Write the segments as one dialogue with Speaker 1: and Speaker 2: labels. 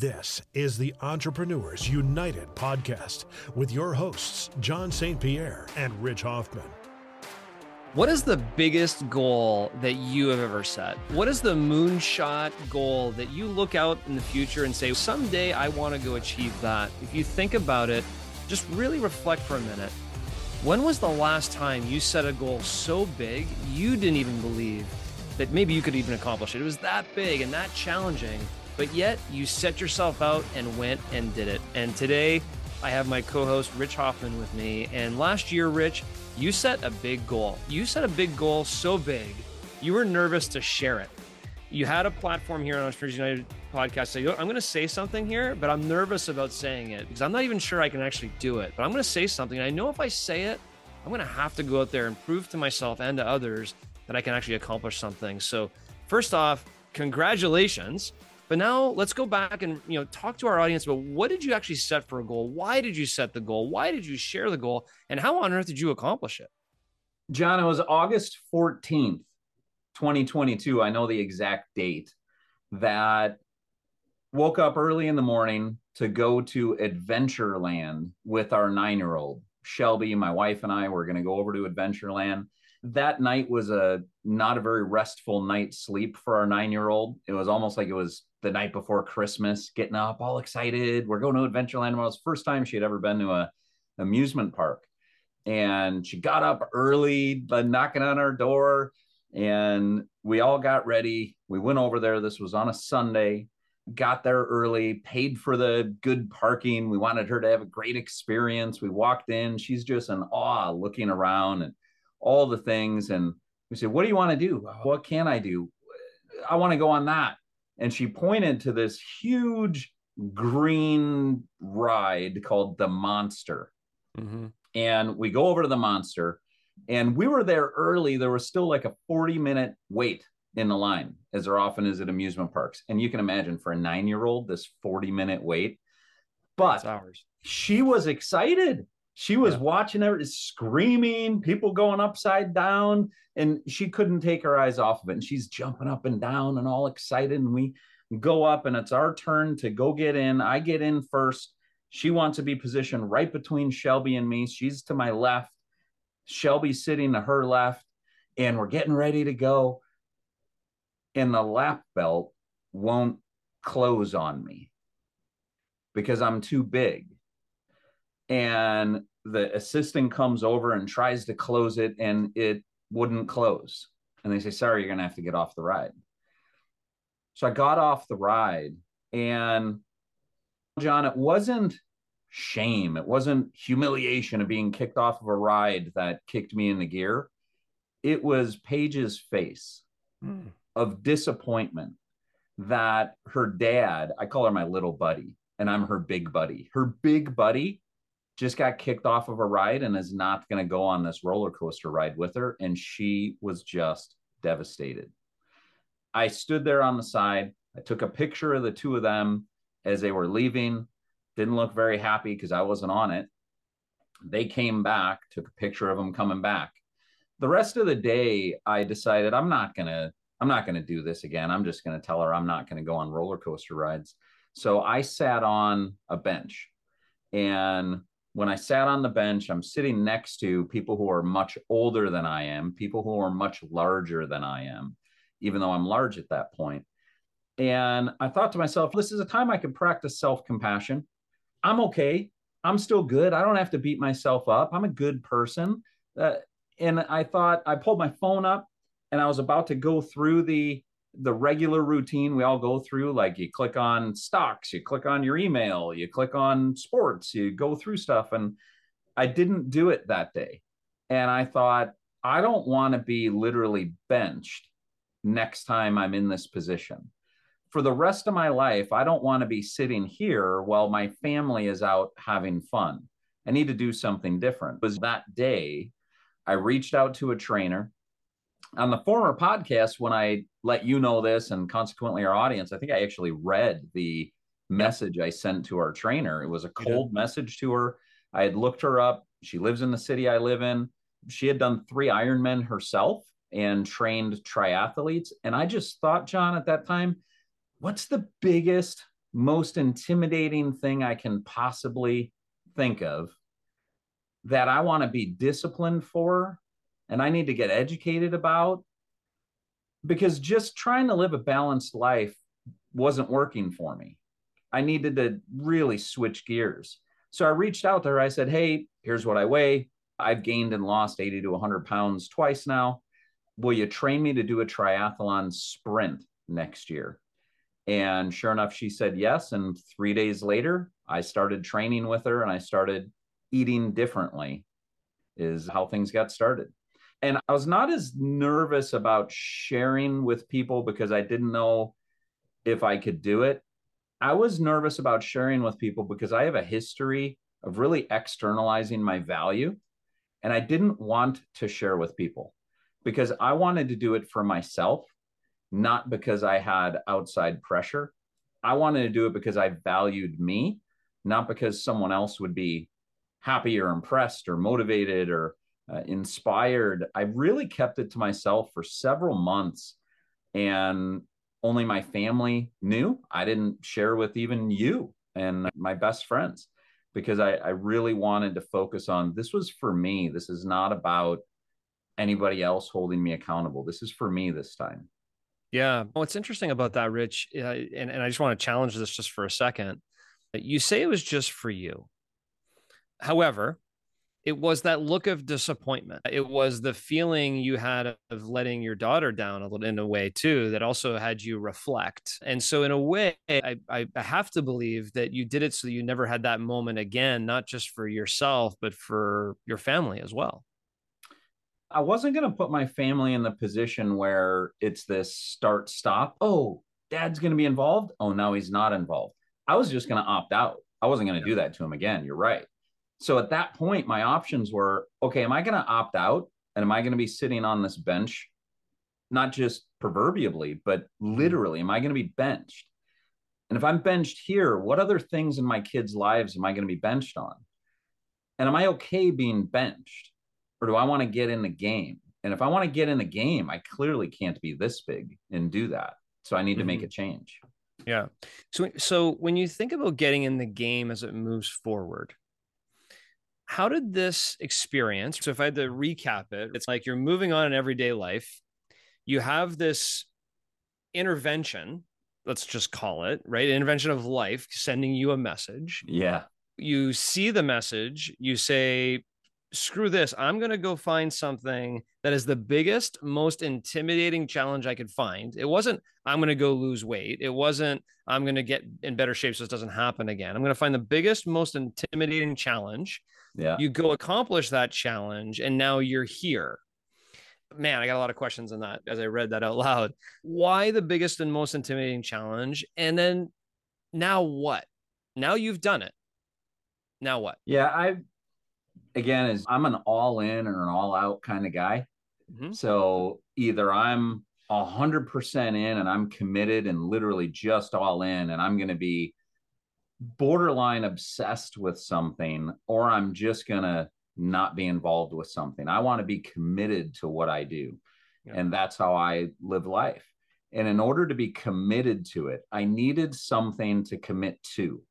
Speaker 1: This is the Entrepreneurs United podcast with your hosts, John St. Pierre and Rich Hoffman.
Speaker 2: What is the biggest goal that you have ever set? What is the moonshot goal that you look out in the future and say, someday I want to go achieve that? If you think about it, just really reflect for a minute. When was the last time you set a goal so big you didn't even believe that maybe you could even accomplish it? It was that big and that challenging but yet you set yourself out and went and did it. And today I have my co host, Rich Hoffman, with me. And last year, Rich, you set a big goal. You set a big goal so big, you were nervous to share it. You had a platform here on Entrepreneurs United podcast. I'm going to say something here, but I'm nervous about saying it because I'm not even sure I can actually do it. But I'm going to say something. I know if I say it, I'm going to have to go out there and prove to myself and to others that I can actually accomplish something. So, first off, congratulations but now let's go back and you know talk to our audience about what did you actually set for a goal? Why did you set the goal? Why did you share the goal? And how on earth did you accomplish it?
Speaker 3: John, it was August 14th, 2022. I know the exact date that woke up early in the morning to go to Adventureland with our nine year old. Shelby, my wife, and I were going to go over to Adventureland. That night was a not a very restful night's sleep for our nine year old. It was almost like it was the night before Christmas, getting up all excited. We're going to Adventureland. It was first time she had ever been to a amusement park. And she got up early, uh, knocking on our door, and we all got ready. We went over there. This was on a Sunday. Got there early, paid for the good parking. We wanted her to have a great experience. We walked in. She's just in awe looking around and all the things. And we said, What do you want to do? What can I do? I want to go on that and she pointed to this huge green ride called the Monster. Mm-hmm. And we go over to the Monster, and we were there early. There was still like a 40 minute wait in the line, as there often is at amusement parks. And you can imagine for a nine year old, this 40 minute wait. But she was excited. She was yeah. watching it, screaming, people going upside down, and she couldn't take her eyes off of it. And she's jumping up and down and all excited. And we go up, and it's our turn to go get in. I get in first. She wants to be positioned right between Shelby and me. She's to my left. Shelby's sitting to her left, and we're getting ready to go. And the lap belt won't close on me because I'm too big and the assistant comes over and tries to close it and it wouldn't close. And they say sorry you're going to have to get off the ride. So i got off the ride and john it wasn't shame. It wasn't humiliation of being kicked off of a ride that kicked me in the gear. It was paige's face mm. of disappointment that her dad i call her my little buddy and i'm her big buddy. Her big buddy just got kicked off of a ride and is not going to go on this roller coaster ride with her. And she was just devastated. I stood there on the side. I took a picture of the two of them as they were leaving. Didn't look very happy because I wasn't on it. They came back, took a picture of them coming back. The rest of the day, I decided I'm not going to. I'm not going to do this again. I'm just going to tell her I'm not going to go on roller coaster rides. So I sat on a bench and when I sat on the bench, I'm sitting next to people who are much older than I am, people who are much larger than I am, even though I'm large at that point. And I thought to myself, this is a time I can practice self compassion. I'm okay. I'm still good. I don't have to beat myself up. I'm a good person. Uh, and I thought, I pulled my phone up and I was about to go through the the regular routine we all go through like you click on stocks you click on your email you click on sports you go through stuff and i didn't do it that day. And i thought i don't want to be literally benched next time i'm in this position. For the rest of my life i don't want to be sitting here while my family is out having fun. I need to do something different. It was that day i reached out to a trainer on the former podcast, when I let you know this and consequently our audience, I think I actually read the message I sent to our trainer. It was a cold yeah. message to her. I had looked her up. She lives in the city I live in. She had done three Ironmen herself and trained triathletes. And I just thought, John, at that time, what's the biggest most intimidating thing I can possibly think of that I want to be disciplined for and I need to get educated about because just trying to live a balanced life wasn't working for me. I needed to really switch gears. So I reached out to her. I said, Hey, here's what I weigh. I've gained and lost 80 to 100 pounds twice now. Will you train me to do a triathlon sprint next year? And sure enough, she said yes. And three days later, I started training with her and I started eating differently, is how things got started. And I was not as nervous about sharing with people because I didn't know if I could do it. I was nervous about sharing with people because I have a history of really externalizing my value. And I didn't want to share with people because I wanted to do it for myself, not because I had outside pressure. I wanted to do it because I valued me, not because someone else would be happy or impressed or motivated or uh, inspired. I really kept it to myself for several months. And only my family knew. I didn't share with even you and my best friends because I, I really wanted to focus on this was for me. This is not about anybody else holding me accountable. This is for me this time.
Speaker 2: Yeah. What's interesting about that, Rich, uh, and, and I just want to challenge this just for a second. You say it was just for you. However, it was that look of disappointment. It was the feeling you had of letting your daughter down a little in a way too, that also had you reflect. And so, in a way, I, I have to believe that you did it so you never had that moment again, not just for yourself, but for your family as well.
Speaker 3: I wasn't going to put my family in the position where it's this start stop. Oh, dad's going to be involved. Oh, no, he's not involved. I was just going to opt out. I wasn't going to do that to him again. You're right. So at that point, my options were okay, am I going to opt out? And am I going to be sitting on this bench, not just proverbially, but literally? Am I going to be benched? And if I'm benched here, what other things in my kids' lives am I going to be benched on? And am I okay being benched? Or do I want to get in the game? And if I want to get in the game, I clearly can't be this big and do that. So I need mm-hmm. to make mm-hmm. a change.
Speaker 2: Yeah. So so when you think about getting in the game as it moves forward, how did this experience? So, if I had to recap it, it's like you're moving on in everyday life. You have this intervention, let's just call it, right? Intervention of life sending you a message.
Speaker 3: Yeah.
Speaker 2: You see the message, you say, screw this. I'm going to go find something that is the biggest, most intimidating challenge I could find. It wasn't, I'm going to go lose weight. It wasn't, I'm going to get in better shape so this doesn't happen again. I'm going to find the biggest, most intimidating challenge
Speaker 3: yeah.
Speaker 2: You go accomplish that challenge and now you're here. Man, I got a lot of questions on that as I read that out loud. Why the biggest and most intimidating challenge? And then now what? Now you've done it. Now what?
Speaker 3: Yeah, I again is I'm an all in or an all out kind of guy. Mm-hmm. So either I'm a hundred percent in and I'm committed and literally just all in and I'm going to be borderline obsessed with something or I'm just going to not be involved with something. I want to be committed to what I do. Yeah. And that's how I live life. And in order to be committed to it, I needed something to commit to.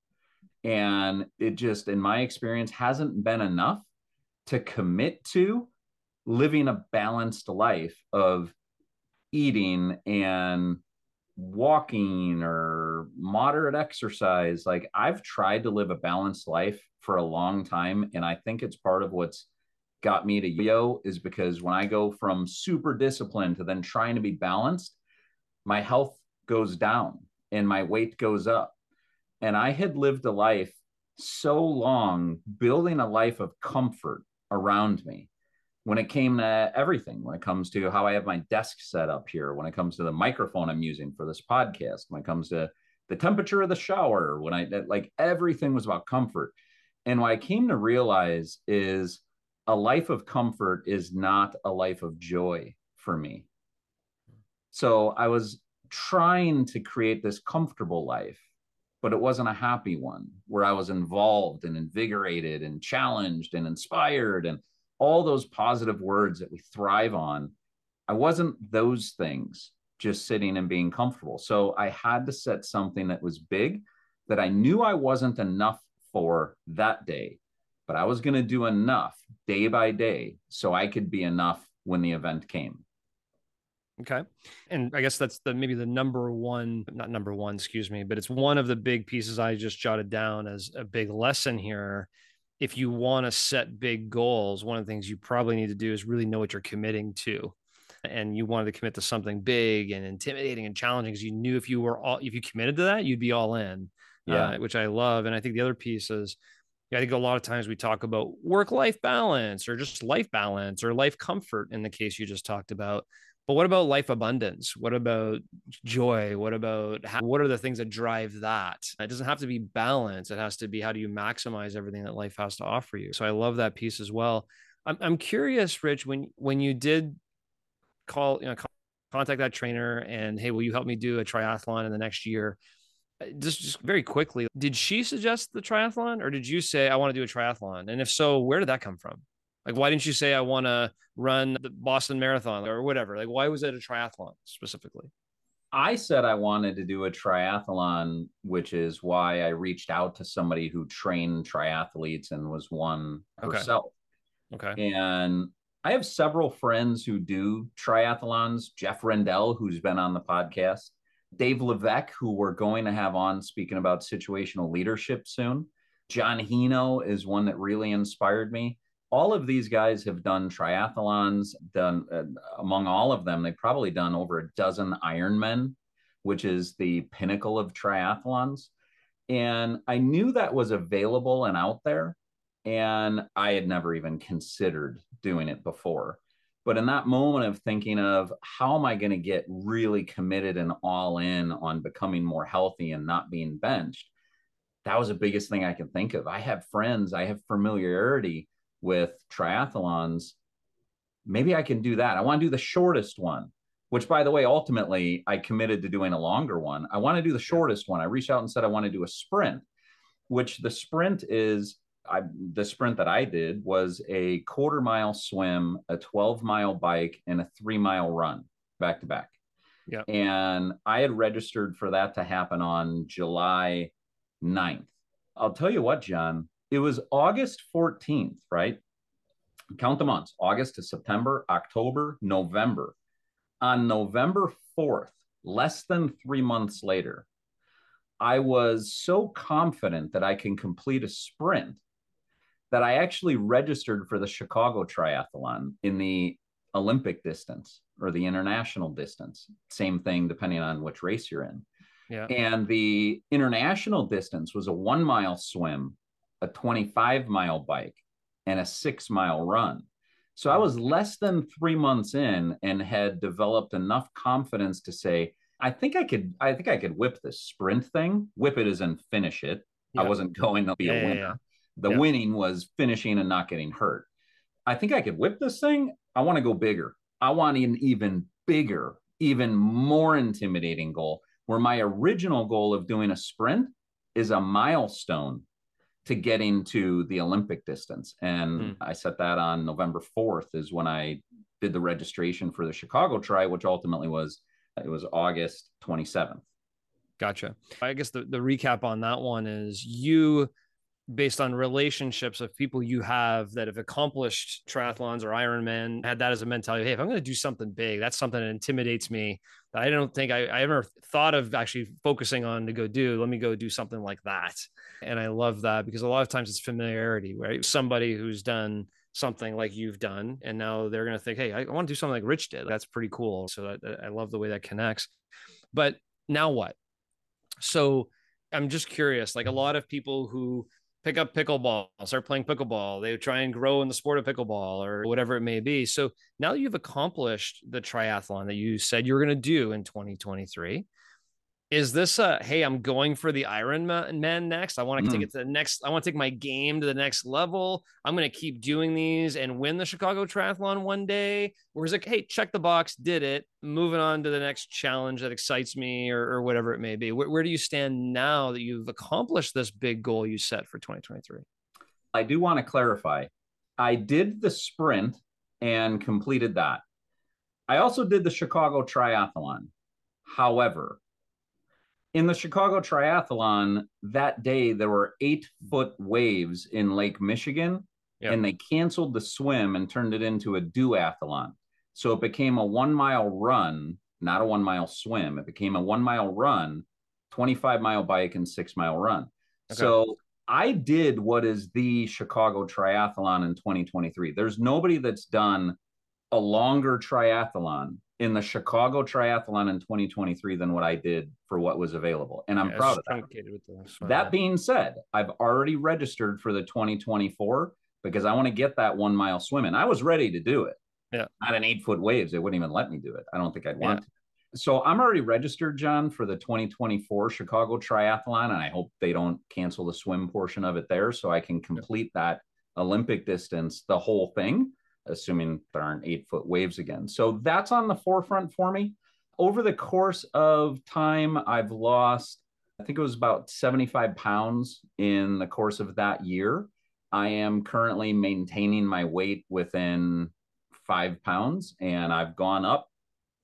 Speaker 3: And it just, in my experience, hasn't been enough to commit to living a balanced life of eating and walking or moderate exercise. Like I've tried to live a balanced life for a long time. And I think it's part of what's got me to yo is because when I go from super disciplined to then trying to be balanced, my health goes down and my weight goes up. And I had lived a life so long building a life of comfort around me when it came to everything, when it comes to how I have my desk set up here, when it comes to the microphone I'm using for this podcast, when it comes to the temperature of the shower, when I like everything was about comfort. And what I came to realize is a life of comfort is not a life of joy for me. So I was trying to create this comfortable life, but it wasn't a happy one where I was involved and invigorated and challenged and inspired and all those positive words that we thrive on. I wasn't those things just sitting and being comfortable. So I had to set something that was big that I knew I wasn't enough for that day, but I was going to do enough day by day so I could be enough when the event came.
Speaker 2: Okay. And I guess that's the maybe the number one, not number one, excuse me, but it's one of the big pieces I just jotted down as a big lesson here. If you want to set big goals, one of the things you probably need to do is really know what you're committing to. And you wanted to commit to something big and intimidating and challenging because you knew if you were all if you committed to that, you'd be all in. Yeah. Uh, which I love. And I think the other piece is I think a lot of times we talk about work life balance or just life balance or life comfort in the case you just talked about. But what about life abundance? What about joy? What about how, what are the things that drive that? It doesn't have to be balance. It has to be how do you maximize everything that life has to offer you. So I love that piece as well. I'm I'm curious, Rich, when when you did call, you know, contact that trainer and hey, will you help me do a triathlon in the next year? Uh, just just very quickly, did she suggest the triathlon or did you say I want to do a triathlon? And if so, where did that come from? Like, why didn't you say I want to run the Boston Marathon or whatever? Like, why was it a triathlon specifically?
Speaker 3: I said I wanted to do a triathlon, which is why I reached out to somebody who trained triathletes and was one okay. herself.
Speaker 2: Okay.
Speaker 3: And I have several friends who do triathlons. Jeff Rendell, who's been on the podcast, Dave Levesque, who we're going to have on speaking about situational leadership soon. John Hino is one that really inspired me all of these guys have done triathlons done uh, among all of them they've probably done over a dozen ironmen which is the pinnacle of triathlons. And i knew that was available and out there and i had never even considered doing it before. But in that moment of thinking of how am i going to get really committed and all in on becoming more healthy and not being benched? That was the biggest thing i can think of. I have friends i have familiarity with triathlons, maybe I can do that. I want to do the shortest one, which by the way, ultimately I committed to doing a longer one. I want to do the shortest one. I reached out and said I want to do a sprint, which the sprint is I, the sprint that I did was a quarter mile swim, a 12 mile bike, and a three mile run back to back.
Speaker 2: Yeah.
Speaker 3: And I had registered for that to happen on July 9th. I'll tell you what, John, it was August 14th, right? Count the months August to September, October, November. On November 4th, less than three months later, I was so confident that I can complete a sprint that I actually registered for the Chicago Triathlon in the Olympic distance or the international distance. Same thing depending on which race you're in.
Speaker 2: Yeah.
Speaker 3: And the international distance was a one mile swim a 25 mile bike, and a six mile run. So I was less than three months in and had developed enough confidence to say, I think I could, I think I could whip this sprint thing. Whip it as in finish it. I wasn't going to be yeah, a winner. Yeah, yeah. The winning was finishing and not getting hurt. I think I could whip this thing. I want to go bigger. I want an even bigger, even more intimidating goal where my original goal of doing a sprint is a milestone to getting to the Olympic distance. And mm. I set that on November 4th is when I did the registration for the Chicago try, which ultimately was it was August 27th.
Speaker 2: Gotcha. I guess the, the recap on that one is you based on relationships of people you have that have accomplished triathlons or Ironman, had that as a mentality. Hey, if I'm going to do something big, that's something that intimidates me. That I don't think I, I ever thought of actually focusing on to go do. Let me go do something like that. And I love that because a lot of times it's familiarity, right? Somebody who's done something like you've done, and now they're going to think, hey, I want to do something like Rich did. That's pretty cool. So I, I love the way that connects. But now what? So I'm just curious, like a lot of people who pick up pickleball, start playing pickleball. They try and grow in the sport of pickleball or whatever it may be. So now you've accomplished the triathlon that you said you were going to do in 2023 is this a hey i'm going for the iron man next. I want to mm. take it to the next i want to take my game to the next level. I'm going to keep doing these and win the chicago triathlon one day. Or is it hey check the box did it. Moving on to the next challenge that excites me or, or whatever it may be. Where, where do you stand now that you've accomplished this big goal you set for 2023
Speaker 3: i do want to clarify. I did the sprint and completed that. I also did the chicago triathlon. However in the Chicago Triathlon that day, there were eight foot waves in Lake Michigan, yep. and they canceled the swim and turned it into a duathlon. So it became a one mile run, not a one mile swim. It became a one mile run, 25 mile bike, and six mile run. Okay. So I did what is the Chicago Triathlon in 2023. There's nobody that's done a longer triathlon in the Chicago Triathlon in 2023 than what I did for what was available. And I'm yeah, proud of that. That being said, I've already registered for the 2024 because I want to get that one mile swim, swimming. I was ready to do it.
Speaker 2: Yeah.
Speaker 3: Not an eight foot waves. They wouldn't even let me do it. I don't think I'd want yeah. to. So I'm already registered, John, for the 2024 Chicago Triathlon. And I hope they don't cancel the swim portion of it there so I can complete that Olympic distance, the whole thing assuming there aren't eight foot waves again. So that's on the forefront for me. Over the course of time, I've lost, I think it was about 75 pounds in the course of that year. I am currently maintaining my weight within five pounds, and I've gone up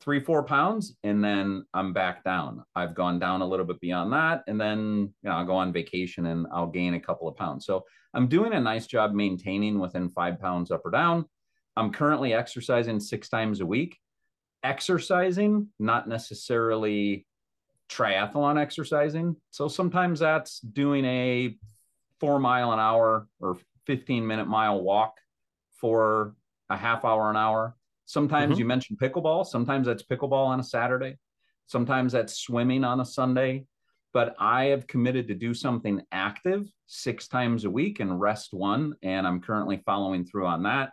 Speaker 3: three, four pounds, and then I'm back down. I've gone down a little bit beyond that, and then you know, I'll go on vacation and I'll gain a couple of pounds. So I'm doing a nice job maintaining within five pounds up or down. I'm currently exercising six times a week. Exercising, not necessarily triathlon exercising. So sometimes that's doing a four mile an hour or 15 minute mile walk for a half hour an hour. Sometimes mm-hmm. you mentioned pickleball. Sometimes that's pickleball on a Saturday. Sometimes that's swimming on a Sunday. But I have committed to do something active six times a week and rest one. And I'm currently following through on that.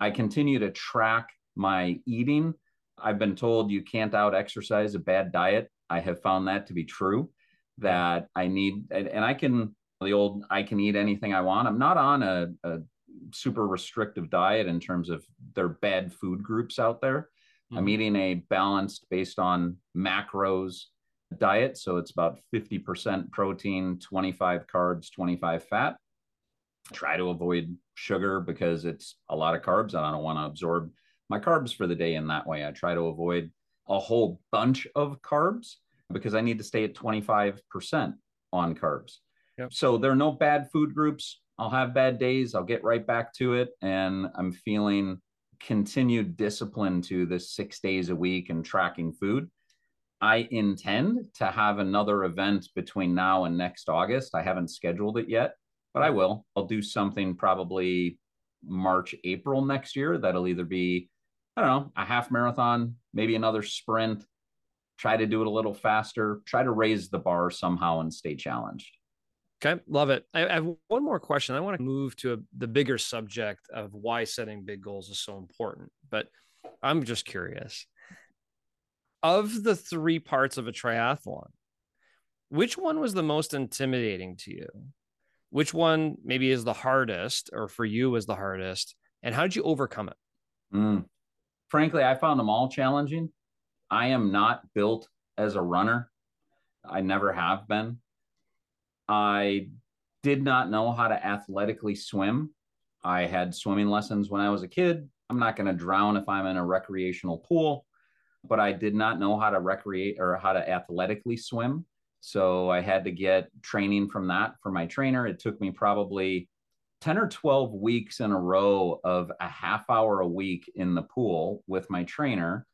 Speaker 3: I continue to track my eating. I've been told you can't out exercise a bad diet. I have found that to be true. That I need, and, and I can, the old, I can eat anything I want. I'm not on a, a super restrictive diet in terms of their bad food groups out there. Mm-hmm. I'm eating a balanced based on macros diet. So it's about 50% protein, 25 carbs, 25 fat. Try to avoid sugar because it's a lot of carbs and I don't want to absorb my carbs for the day in that way. I try to avoid a whole bunch of carbs because I need to stay at 25% on carbs. Yep. So there are no bad food groups. I'll have bad days. I'll get right back to it. And I'm feeling continued discipline to this six days a week and tracking food. I intend to have another event between now and next August. I haven't scheduled it yet but I will. I'll do something probably March, April next year. That'll either be, I don't know, a half marathon, maybe another sprint, try to do it a little faster, try to raise the bar somehow and stay challenged.
Speaker 2: Okay, love it. I, have one more question. I want to move to a, the bigger subject of why setting big goals is so important. But I'm just curious of the three parts of a triathlon, which one was the most intimidating to you? Which one maybe is the hardest or for you is the hardest and how did you overcome it?
Speaker 3: Mm. frankly i found them all challenging. I am not built as a runner. I never have been. I did not know how to athletically swim. I had swimming lessons when i was a kid. I'm not going to drown if i'm in a recreational pool but i did not know how to recreate or how to athletically swim so I had to get training from that for my trainer. It took me probably 10 or 12 weeks in a row of a half hour a week in the pool with my trainer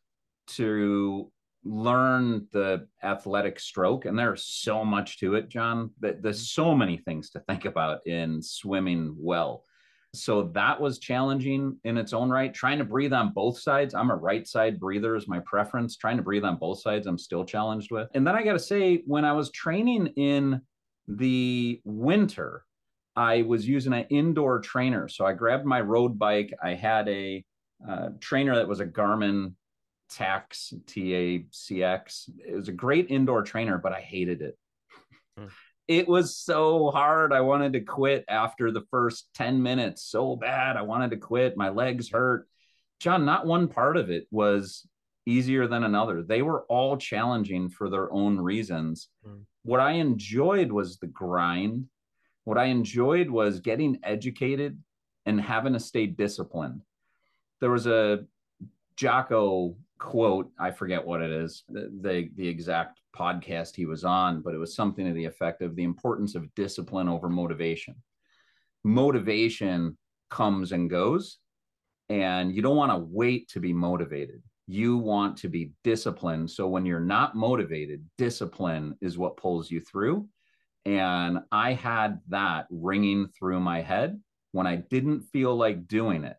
Speaker 3: to learn the athletic stroke. And there's so much to it, John, that there's so many things to think about in swimming well. So that was challenging in its own right. Trying to breathe on both sides. I'm a right side breather is my preference. Trying to breathe on both sides, I'm still challenged with. And then I got to say, when I was training in the winter, I was using an indoor trainer. So I grabbed my road bike. I had a uh, trainer that was a Garmin Tax TACX. It was a great indoor trainer, but I hated it. It was so hard. I wanted to quit after the first 10 minutes so bad. I wanted to quit. My legs hurt. John, not one part of it was easier than another. They were all challenging for their own reasons. Mm. What I enjoyed was the grind. What I enjoyed was getting educated and having to stay disciplined. There was a Jocko quote i forget what it is the, the, the exact podcast he was on but it was something to the effect of the importance of discipline over motivation. Motivation comes and goes and you don't want to wait to be motivated. You want to be disciplined. So when you're not motivated discipline is what pulls you through. And i had that ringing through my head when i didn't feel like doing it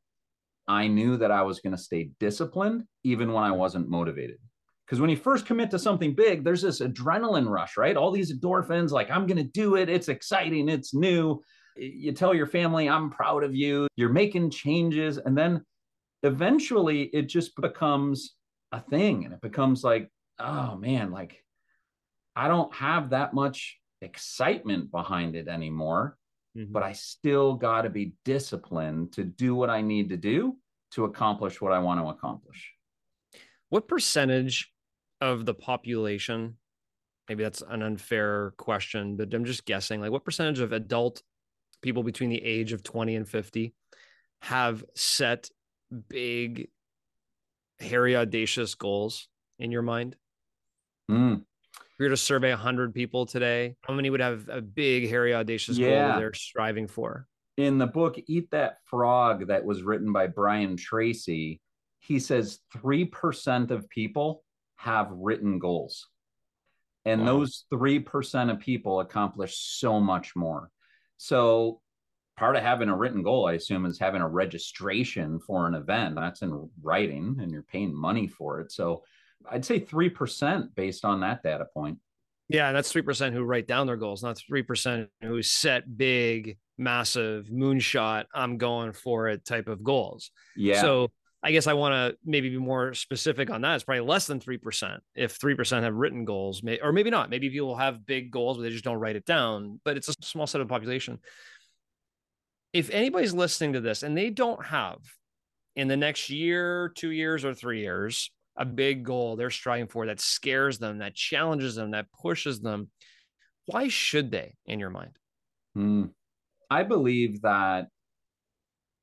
Speaker 3: I knew that I was going to stay disciplined even when I wasn't motivated. Because when you first commit to something big, there's this adrenaline rush, right? All these endorphins, like, I'm going to do it. It's exciting. It's new. You tell your family, I'm proud of you. You're making changes. And then eventually it just becomes a thing. And it becomes like, oh man, like, I don't have that much excitement behind it anymore. Mm-hmm. But I still got to be disciplined to do what I need to do to accomplish what I want to accomplish.
Speaker 2: What percentage of the population, maybe that's an unfair question, but I'm just guessing, like what percentage of adult people between the age of 20 and 50 have set big, hairy, audacious goals in your mind?
Speaker 3: Mm
Speaker 2: we were to survey 100 people today, how many would have a big, hairy, audacious yeah. goal they're striving for?
Speaker 3: In the book, Eat That Frog, that was written by Brian Tracy, he says 3% of people have written goals. And wow. those 3% of people accomplish so much more. So, part of having a written goal, I assume, is having a registration for an event. That's in writing and you're paying money for it. So, I'd say 3% based on that data point.
Speaker 2: Yeah, that's 3% who write down their goals, not 3% who set big, massive moonshot, I'm going for it type of goals.
Speaker 3: Yeah.
Speaker 2: So I guess I want to maybe be more specific on that. It's probably less than 3%. If 3% have written goals, or maybe not. Maybe people have big goals, but they just don't write it down. But it's a small set of population. If anybody's listening to this and they don't have in the next year, two years, or three years, a big goal they're striving for that scares them, that challenges them, that pushes them, why should they, in your mind?
Speaker 3: Hmm. I believe that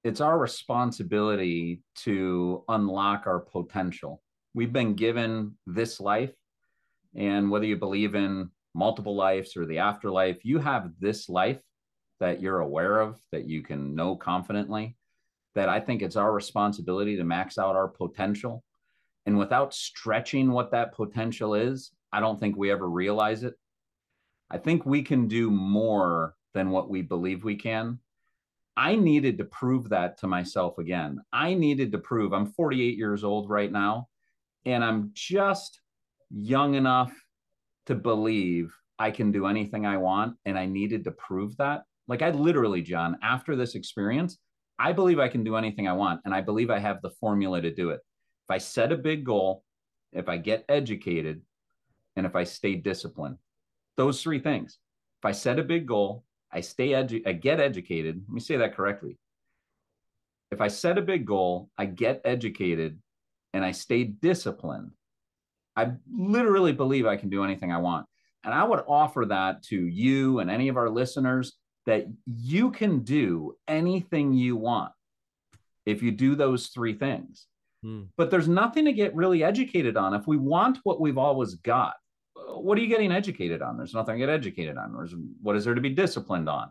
Speaker 3: it's our responsibility to unlock our potential. We've been given this life, and whether you believe in multiple lives or the afterlife, you have this life that you're aware of, that you can know confidently. That I think it's our responsibility to max out our potential and without stretching what that potential is, I don't think we ever realize it. I think we can do more than what we believe we can. I needed to prove that to myself again. I needed to prove I'm 48 years old right now, and I'm just young enough to believe I can do anything I want. And I needed to prove that. Like, I literally, John, after this experience, I believe I can do anything I want. And I believe I have the formula to do it if I set a big goal, if I get educated, and if I stay disciplined, those three things. If I set a big goal, I stay edu- I get educated. Let me say that correctly. If I set a big goal, I get educated, and I stay disciplined. I literally believe I can do anything I want. And I would offer that to you and any of our listeners that you can do anything you want if you do those three things. Hmm. But there's nothing to get really educated on. If we want what we've always got, what are you getting educated on? There's nothing to get educated on. There's, what is there to be disciplined on?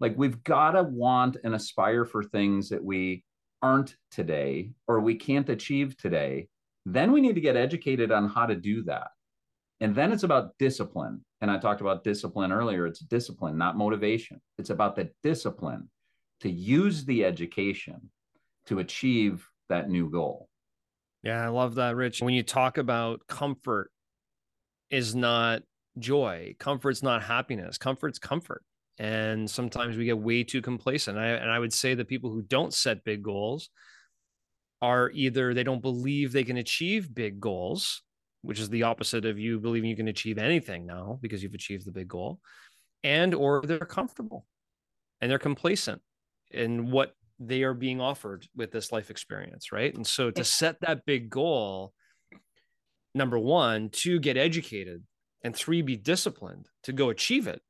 Speaker 3: Like we've got to want and aspire for things that we aren't today or we can't achieve today. Then we need to get educated on how to do that. And then it's about discipline. And I talked about discipline earlier. It's discipline, not motivation. It's about the discipline to use the education to achieve that new goal.
Speaker 2: Yeah, I love that, Rich. When you talk about comfort is not joy, comfort's not happiness, comfort's comfort. And sometimes we get way too complacent. I, and I would say that people who don't set big goals are either they don't believe they can achieve big goals, which is the opposite of you believing you can achieve anything now because you've achieved the big goal, and or they're comfortable and they're complacent in what they are being offered with this life experience, right? And so to set that big goal, number one, to get educated, and three, be disciplined to go achieve it,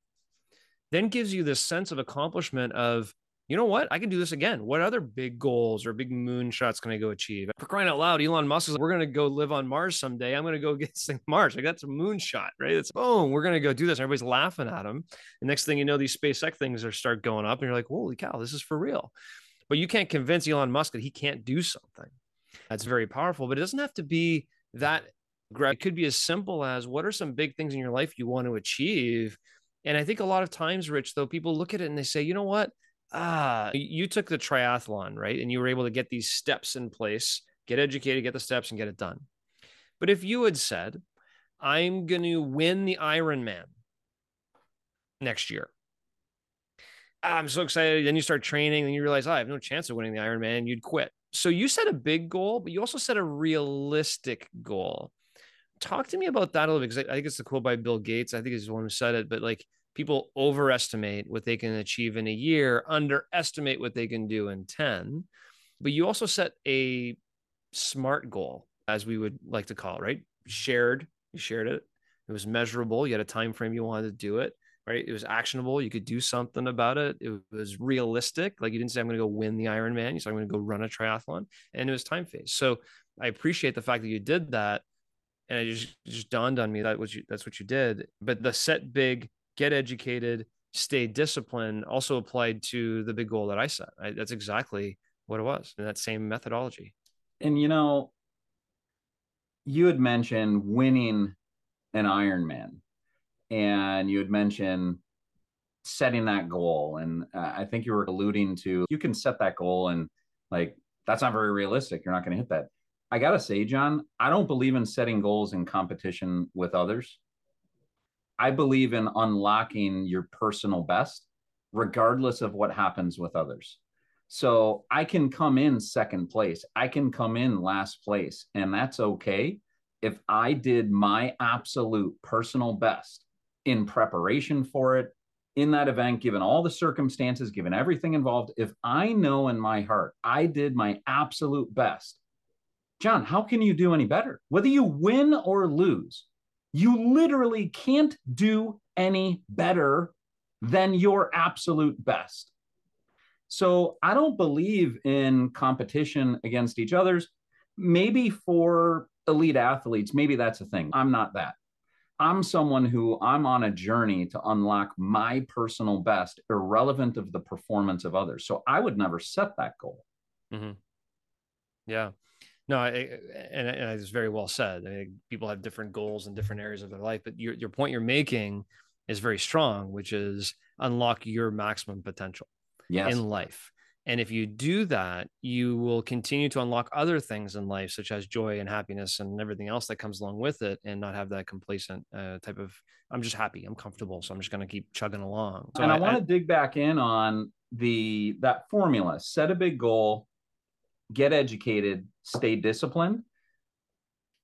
Speaker 2: then gives you this sense of accomplishment of you know what? I can do this again. What other big goals or big moonshots can I go achieve? For crying out loud, Elon Musk is we're going to go live on Mars someday. I'm going to go get some Mars. Like that's a moonshot, right? It's boom, we're going to go do this. Everybody's laughing at him. The next thing you know, these SpaceX things are start going up and you're like, holy cow, this is for real. But you can't convince Elon Musk that he can't do something. That's very powerful, but it doesn't have to be that it could be as simple as what are some big things in your life you want to achieve? And I think a lot of times, Rich, though, people look at it and they say, you know what? ah, you took the triathlon, right? And you were able to get these steps in place, get educated, get the steps, and get it done. But if you had said, I'm going to win the Ironman next year, I'm so excited. Then you start training, and you realize, oh, I have no chance of winning the Ironman, you'd quit. So you set a big goal, but you also set a realistic goal. Talk to me about that a little bit because I think it's the quote by Bill Gates. I think he's the one who said it, but like people overestimate what they can achieve in a year, underestimate what they can do in 10. But you also set a smart goal, as we would like to call it, right? Shared, you shared it. It was measurable. You had a time frame you wanted to do it, right? It was actionable. You could do something about it. It was realistic. Like you didn't say, I'm going to go win the Ironman. You said, I'm going to go run a triathlon. And it was time phase. So I appreciate the fact that you did that. And it just, just dawned on me that was you, that's what you did. But the set big, get educated, stay disciplined also applied to the big goal that I set. I, that's exactly what it was in that same methodology.
Speaker 3: And you know, you had mentioned winning an Ironman, and you had mentioned setting that goal. And uh, I think you were alluding to you can set that goal, and like that's not very realistic. You're not going to hit that. I got to say, John, I don't believe in setting goals in competition with others. I believe in unlocking your personal best, regardless of what happens with others. So I can come in second place, I can come in last place, and that's okay if I did my absolute personal best in preparation for it, in that event, given all the circumstances, given everything involved, if I know in my heart I did my absolute best, John, how can you do any better? Whether you win or lose, you literally can't do any better than your absolute best. So I don't believe in competition against each other's. Maybe for elite athletes, maybe that's a thing. I'm not that. I'm someone who I'm on a journey to unlock my personal best, irrelevant of the performance of others. So I would never set that goal.
Speaker 2: Mm-hmm. Yeah. No, I, and, and it's very well said. I mean, people have different goals in different areas of their life, but your, your point you're making is very strong, which is unlock your maximum potential yes. in life. And if you do that, you will continue to unlock other things in life, such as joy and happiness and everything else that comes along with it, and not have that complacent uh, type of, I'm just happy, I'm comfortable, so I'm just going to keep chugging along.
Speaker 3: So and I, I want to dig back in on the that formula: set a big goal, get educated, stay disciplined.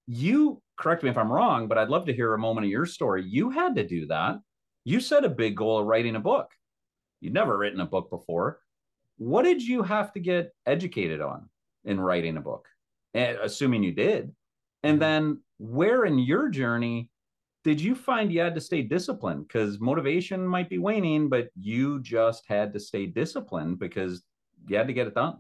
Speaker 3: You correct me if I'm wrong, but I'd love to hear a moment of your story. You had to do that. You set a big goal of writing a book. You'd never written a book before. What did you have to get educated on in writing a book? And assuming you did. And mm-hmm. then where in your journey did you find you had to stay disciplined? Because motivation might be waning, but you just had to stay disciplined because you had to get it done.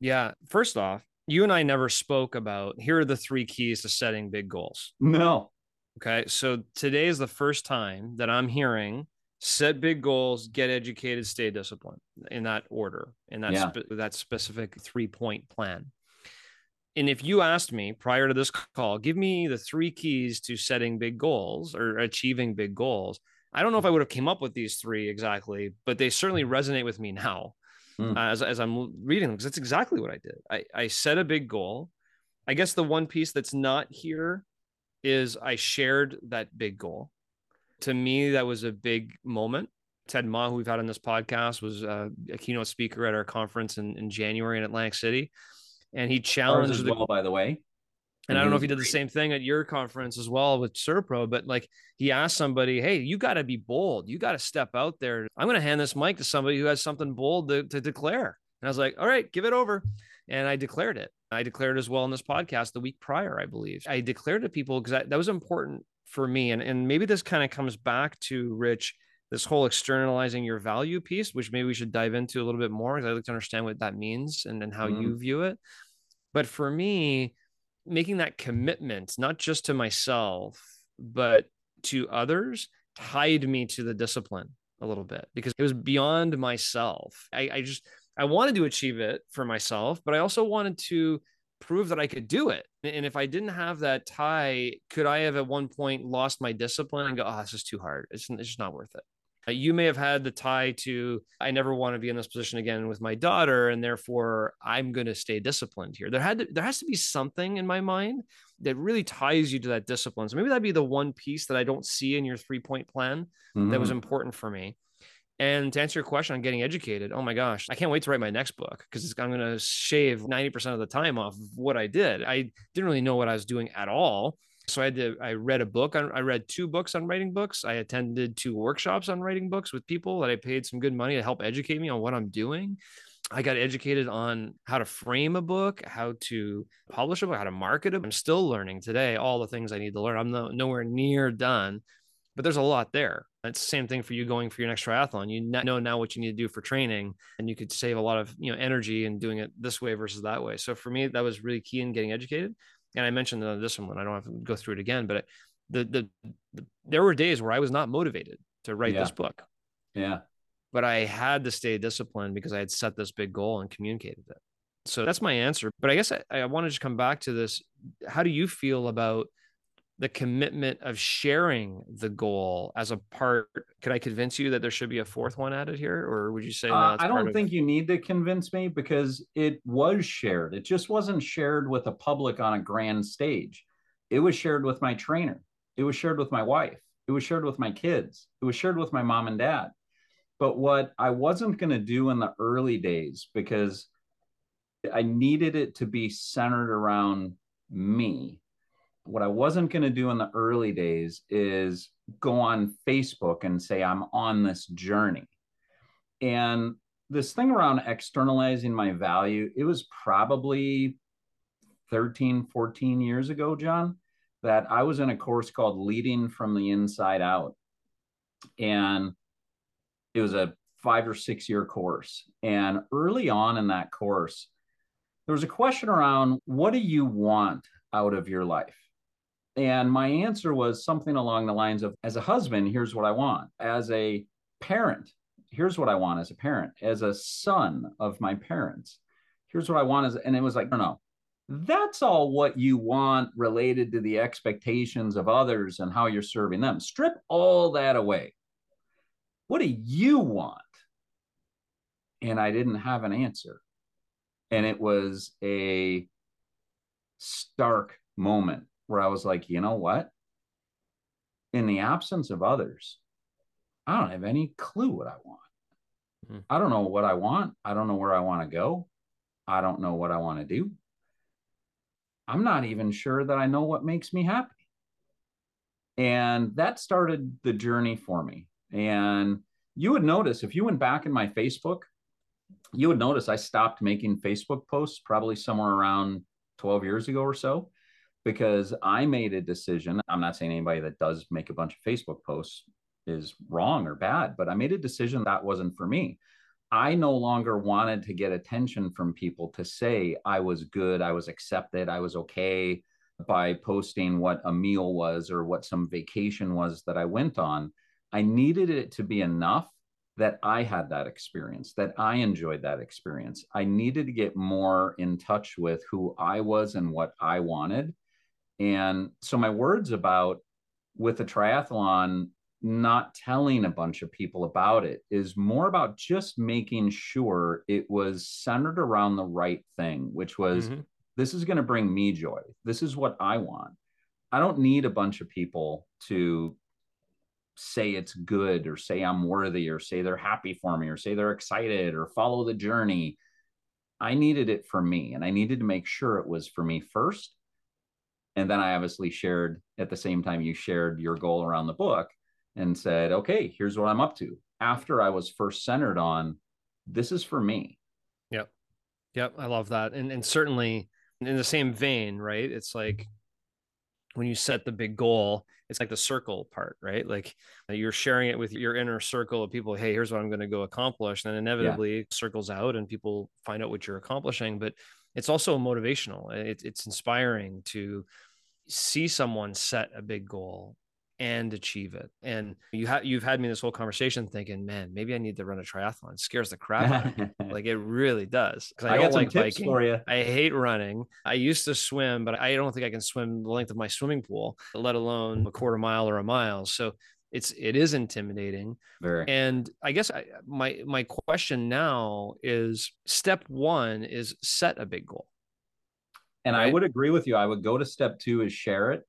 Speaker 2: Yeah. First off, you and I never spoke about here are the three keys to setting big goals.
Speaker 3: No.
Speaker 2: Okay. So today is the first time that I'm hearing set big goals, get educated, stay disciplined in that order, in that, yeah. spe- that specific three point plan. And if you asked me prior to this call, give me the three keys to setting big goals or achieving big goals. I don't know if I would have came up with these three exactly, but they certainly resonate with me now mm. uh, as, as I'm reading them because that's exactly what I did. I, I set a big goal. I guess the one piece that's not here is I shared that big goal. To me, that was a big moment. Ted Ma, who we've had on this podcast, was uh, a keynote speaker at our conference in, in January in Atlantic City. And he challenged
Speaker 3: the, well, by the way.
Speaker 2: And I don't know if he did the same thing at your conference as well with CertaPro, but like he asked somebody, Hey, you got to be bold. You got to step out there. I'm going to hand this mic to somebody who has something bold to, to declare. And I was like, All right, give it over. And I declared it. I declared it as well in this podcast the week prior, I believe. I declared to people because that was important for me. And, and maybe this kind of comes back to Rich, this whole externalizing your value piece, which maybe we should dive into a little bit more because I'd like to understand what that means and then how mm. you view it. But for me, making that commitment, not just to myself, but to others, tied me to the discipline a little bit because it was beyond myself. I, I just, I wanted to achieve it for myself, but I also wanted to prove that I could do it. And if I didn't have that tie, could I have at one point lost my discipline and go, oh, this is too hard. It's, it's just not worth it. Uh, you may have had the tie to, I never want to be in this position again with my daughter. And therefore I'm going to stay disciplined here. There had to, there has to be something in my mind that really ties you to that discipline. So maybe that'd be the one piece that I don't see in your three point plan mm-hmm. that was mm-hmm. important for me. And to answer your question on getting educated, oh my gosh, I can't wait to write my next book because I'm going to shave 90% of the time off of what I did. I didn't really know what I was doing at all. So I had to, I read a book. On, I read two books on writing books. I attended two workshops on writing books with people that I paid some good money to help educate me on what I'm doing. I got educated on how to frame a book, how to publish a book, how to market it. I'm still learning today all the things I need to learn. I'm no, nowhere near done, but there's a lot there. It's the same thing for you going for your next triathlon. You know now what you need to do for training, and you could save a lot of you know energy in doing it this way versus that way. So for me, that was really key in getting educated. And I mentioned this one. I don't have to go through it again, but the, the, the there were days where I was not motivated to write
Speaker 3: yeah.
Speaker 2: this book.
Speaker 3: Yeah
Speaker 2: but I had to stay disciplined because I had set this big goal and communicated it. So that's my answer. But I guess I, I want to just come back to this. How do you feel about the commitment of sharing the goal as a part? Could I convince you that there should be a fourth one added here? Or would you say no,
Speaker 3: uh, I don't think you need to convince me because it was shared. It just wasn't shared with the public on a grand stage. It was shared with my trainer. It was shared with my wife. It was shared with my kids. It was shared with my mom and dad but what I wasn't going to do in the early days, because I needed it to be centered around me. What I wasn't going to do in the early days is go on Facebook and say, I'm on this journey. And this thing around externalizing my value, it was probably 13, 14 years ago, John, that I was in a course called Leading from the Inside Out. And it was a five or six year course. And early on in that course, there was a question around what do you want out of your life? And my answer was something along the lines of as a husband, here's what I want. As a parent, here's what I want as a parent. As a son of my parents, here's what I want as and it was like, no, no. That's all what you want related to the expectations of others and how you're serving them. Strip all that away what do you want? And I didn't have an answer. And it was a stark moment where I was like, you know what? In the absence of others, I don't have any clue what I want. Mm-hmm. I don't know what I want. I don't know where I want to go. I don't know what I want to do. I'm not even sure that I know what makes me happy. And that started the journey for me. And you would notice if you went back in my Facebook, you would notice I stopped making Facebook posts probably somewhere around 12 years ago or so because I made a decision. I'm not saying anybody that does make a bunch of Facebook posts is wrong or bad, but I made a decision that wasn't for me. I no longer wanted to get attention from people to say I was good, I was accepted, I was okay by posting what a meal was or what some vacation was that I went on. I needed it to be enough that I had that experience, that I enjoyed that experience. I needed to get more in touch with who I was and what I wanted. And so my words about with the triathlon, not telling a bunch of people about it is more about just making sure it was centered around the right thing, which was mm-hmm. this is going to bring me joy. This is what I want. I don't need a bunch of people to say it's good or say I'm worthy or say they're happy for me or say they're excited or follow the journey. I needed it for me and I needed to make sure it was for me first. And then I obviously shared at the same time you shared your goal around the book and said, okay, here's what I'm up to. After I was first centered on this is for me.
Speaker 2: Yep. Yep. I love that. And and certainly in the same vein, right? It's like when you set the big goal, it's like the circle part, right? Like uh, you're sharing it with your inner circle of people. Hey, here's what I'm going to go accomplish. And inevitably yeah. circles out and people find out what you're accomplishing. But it's also motivational. It, it's inspiring to see someone set a big goal and achieve it. And you have you've had me this whole conversation thinking, man, maybe I need to run a triathlon. It scares the crap out of me. like it really does.
Speaker 3: Because I, I, don't like biking. For you.
Speaker 2: I hate running. I used to swim, but I don't think I can swim the length of my swimming pool, let alone a quarter mile or a mile. So it's it is intimidating.
Speaker 3: Very.
Speaker 2: And I guess I, my my question now is step one is set a big goal.
Speaker 3: And right? I would agree with you. I would go to step two is share it.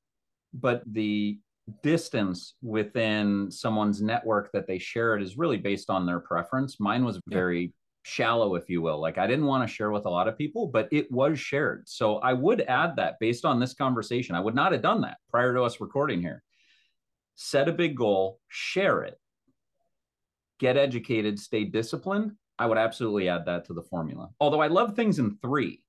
Speaker 3: But the distance within someone's network that they share it is really based on their preference. Mine was very yeah. shallow, if you will. Like I didn't want to share with a lot of people, but it was shared. So I would add that based on this conversation. I would not have done that prior to us recording here. Set a big goal, share it, get educated, stay disciplined. I would absolutely add that to the formula. Although I love things in three.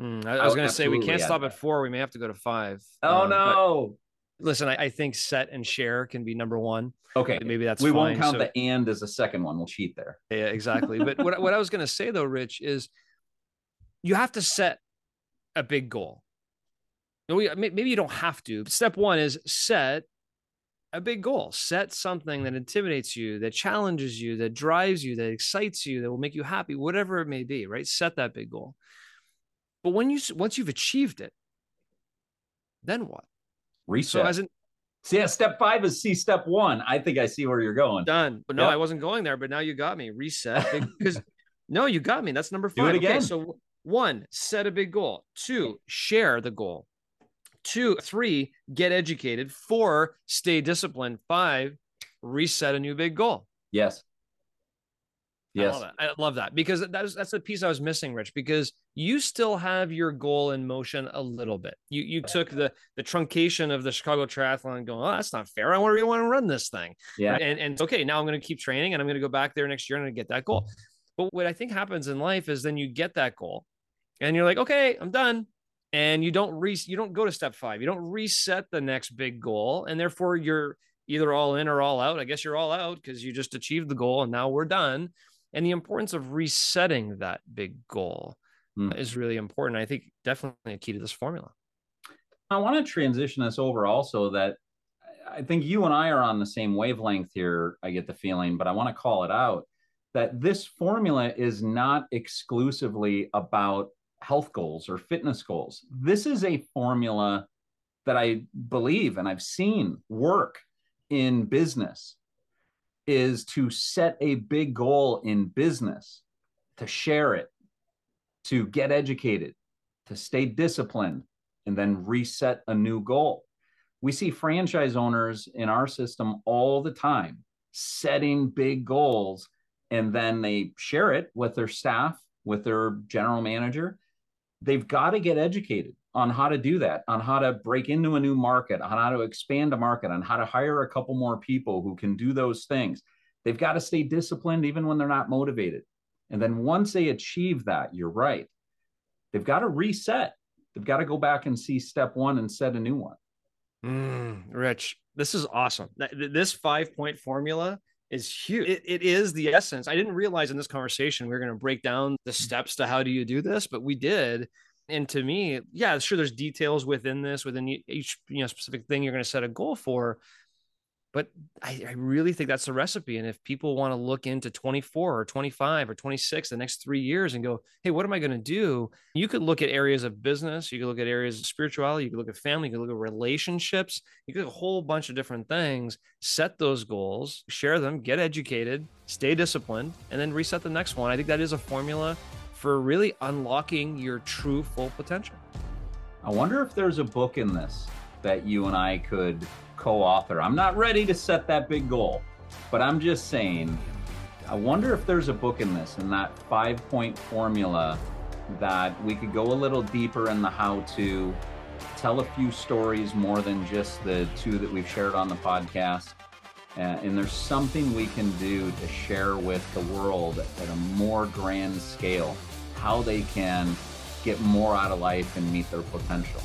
Speaker 2: Mm, I, I, was going to say we can't stop at four. We may have to go to five.
Speaker 3: Oh um, no!
Speaker 2: listen, I, I, think set and share can be number one.
Speaker 3: Okay,
Speaker 2: maybe that's
Speaker 3: we
Speaker 2: fine.
Speaker 3: won't count so, the and as a second one. We'll cheat there.
Speaker 2: Yeah, exactly. but what what I was going to say though, Rich, is you have to set a big goal. Maybe you don't have to. But Step one is set a big goal. Set something that intimidates you, that challenges you, that drives you, that excites you, that will make you happy, whatever it may be. Right? Set that big goal. But when you once you've achieved it, then what?
Speaker 3: Reset. So as in, See, yeah, step five is see step one. I think I see where you're going.
Speaker 2: Done. But no, yep. I wasn't going there. But now you got me. Reset. Because no, you got me. That's number five.
Speaker 3: Do it again. Okay,
Speaker 2: so one, set a big goal. Two, share the goal. Two, three, get educated. Four, stay disciplined. Five, reset a new big goal.
Speaker 3: Yes. Yes.
Speaker 2: I love, I love that because that's that's the piece I was missing, Rich, because you still have your goal in motion a little bit. You you took the the truncation of the Chicago triathlon and going, oh, that's not fair. I want to want to run this thing.
Speaker 3: Yeah.
Speaker 2: And and okay, now I'm going to keep training and I'm going to go back there next year and I'm going to get that goal. But what I think happens in life is then you get that goal and you're like, okay, I'm done. And you don't re you don't go to step five. You don't reset the next big goal. And therefore you're either all in or all out. I guess you're all out because you just achieved the goal and now we're done and the importance of resetting that big goal mm. is really important. I think definitely a key to this formula.
Speaker 3: I want to transition this over also that I think you and I are on the same wavelength here. I get the feeling, but I want to call it out that this formula is not exclusively about health goals or fitness goals. This is a formula that I believe and I've seen work in business is to set a big goal in business, to share it, to get educated, to stay disciplined, and then reset a new goal. We see franchise owners in our system all the time setting big goals and then they share it with their staff, with their general manager. They've got to get educated on how to do that, on how to break into a new market, on how to expand a market, on how to hire a couple more people who can do those things. They've got to stay disciplined even when they're not motivated. And then once they achieve that, you're right. They've got to reset. They've got to go back and see step one and set a new one.
Speaker 2: Mm, Rich, this is awesome. This five point formula is huge. It, it is the essence. I didn't realize in this conversation we were going to break down the mm. steps to how do you do this, but we did and to me, yeah, sure, there's details within this, within each you know specific thing you're going to set a goal for. But I, I really think that's the recipe. And if people want to look into 24 or 25 or 26 the next three years and go, hey, what am I going to do? You could look at areas of business, you could look at areas of spirituality, you could look at family, you could look at relationships, you could a whole bunch of different things, set those goals, share them, get educated, stay disciplined, and then reset the next one. I think that is a formula for really unlocking your true full potential.
Speaker 3: I wonder if there's a book in this that you and I could co author. I'm not ready to set that big goal, but I'm just saying, I wonder if there's a book in this, in that five point formula, that we could go a little deeper in the how to tell a few stories more than just the two that we've shared on the podcast. Uh, and there's something we can do to share with the world at a more grand scale how they can get more out of life and meet their potential.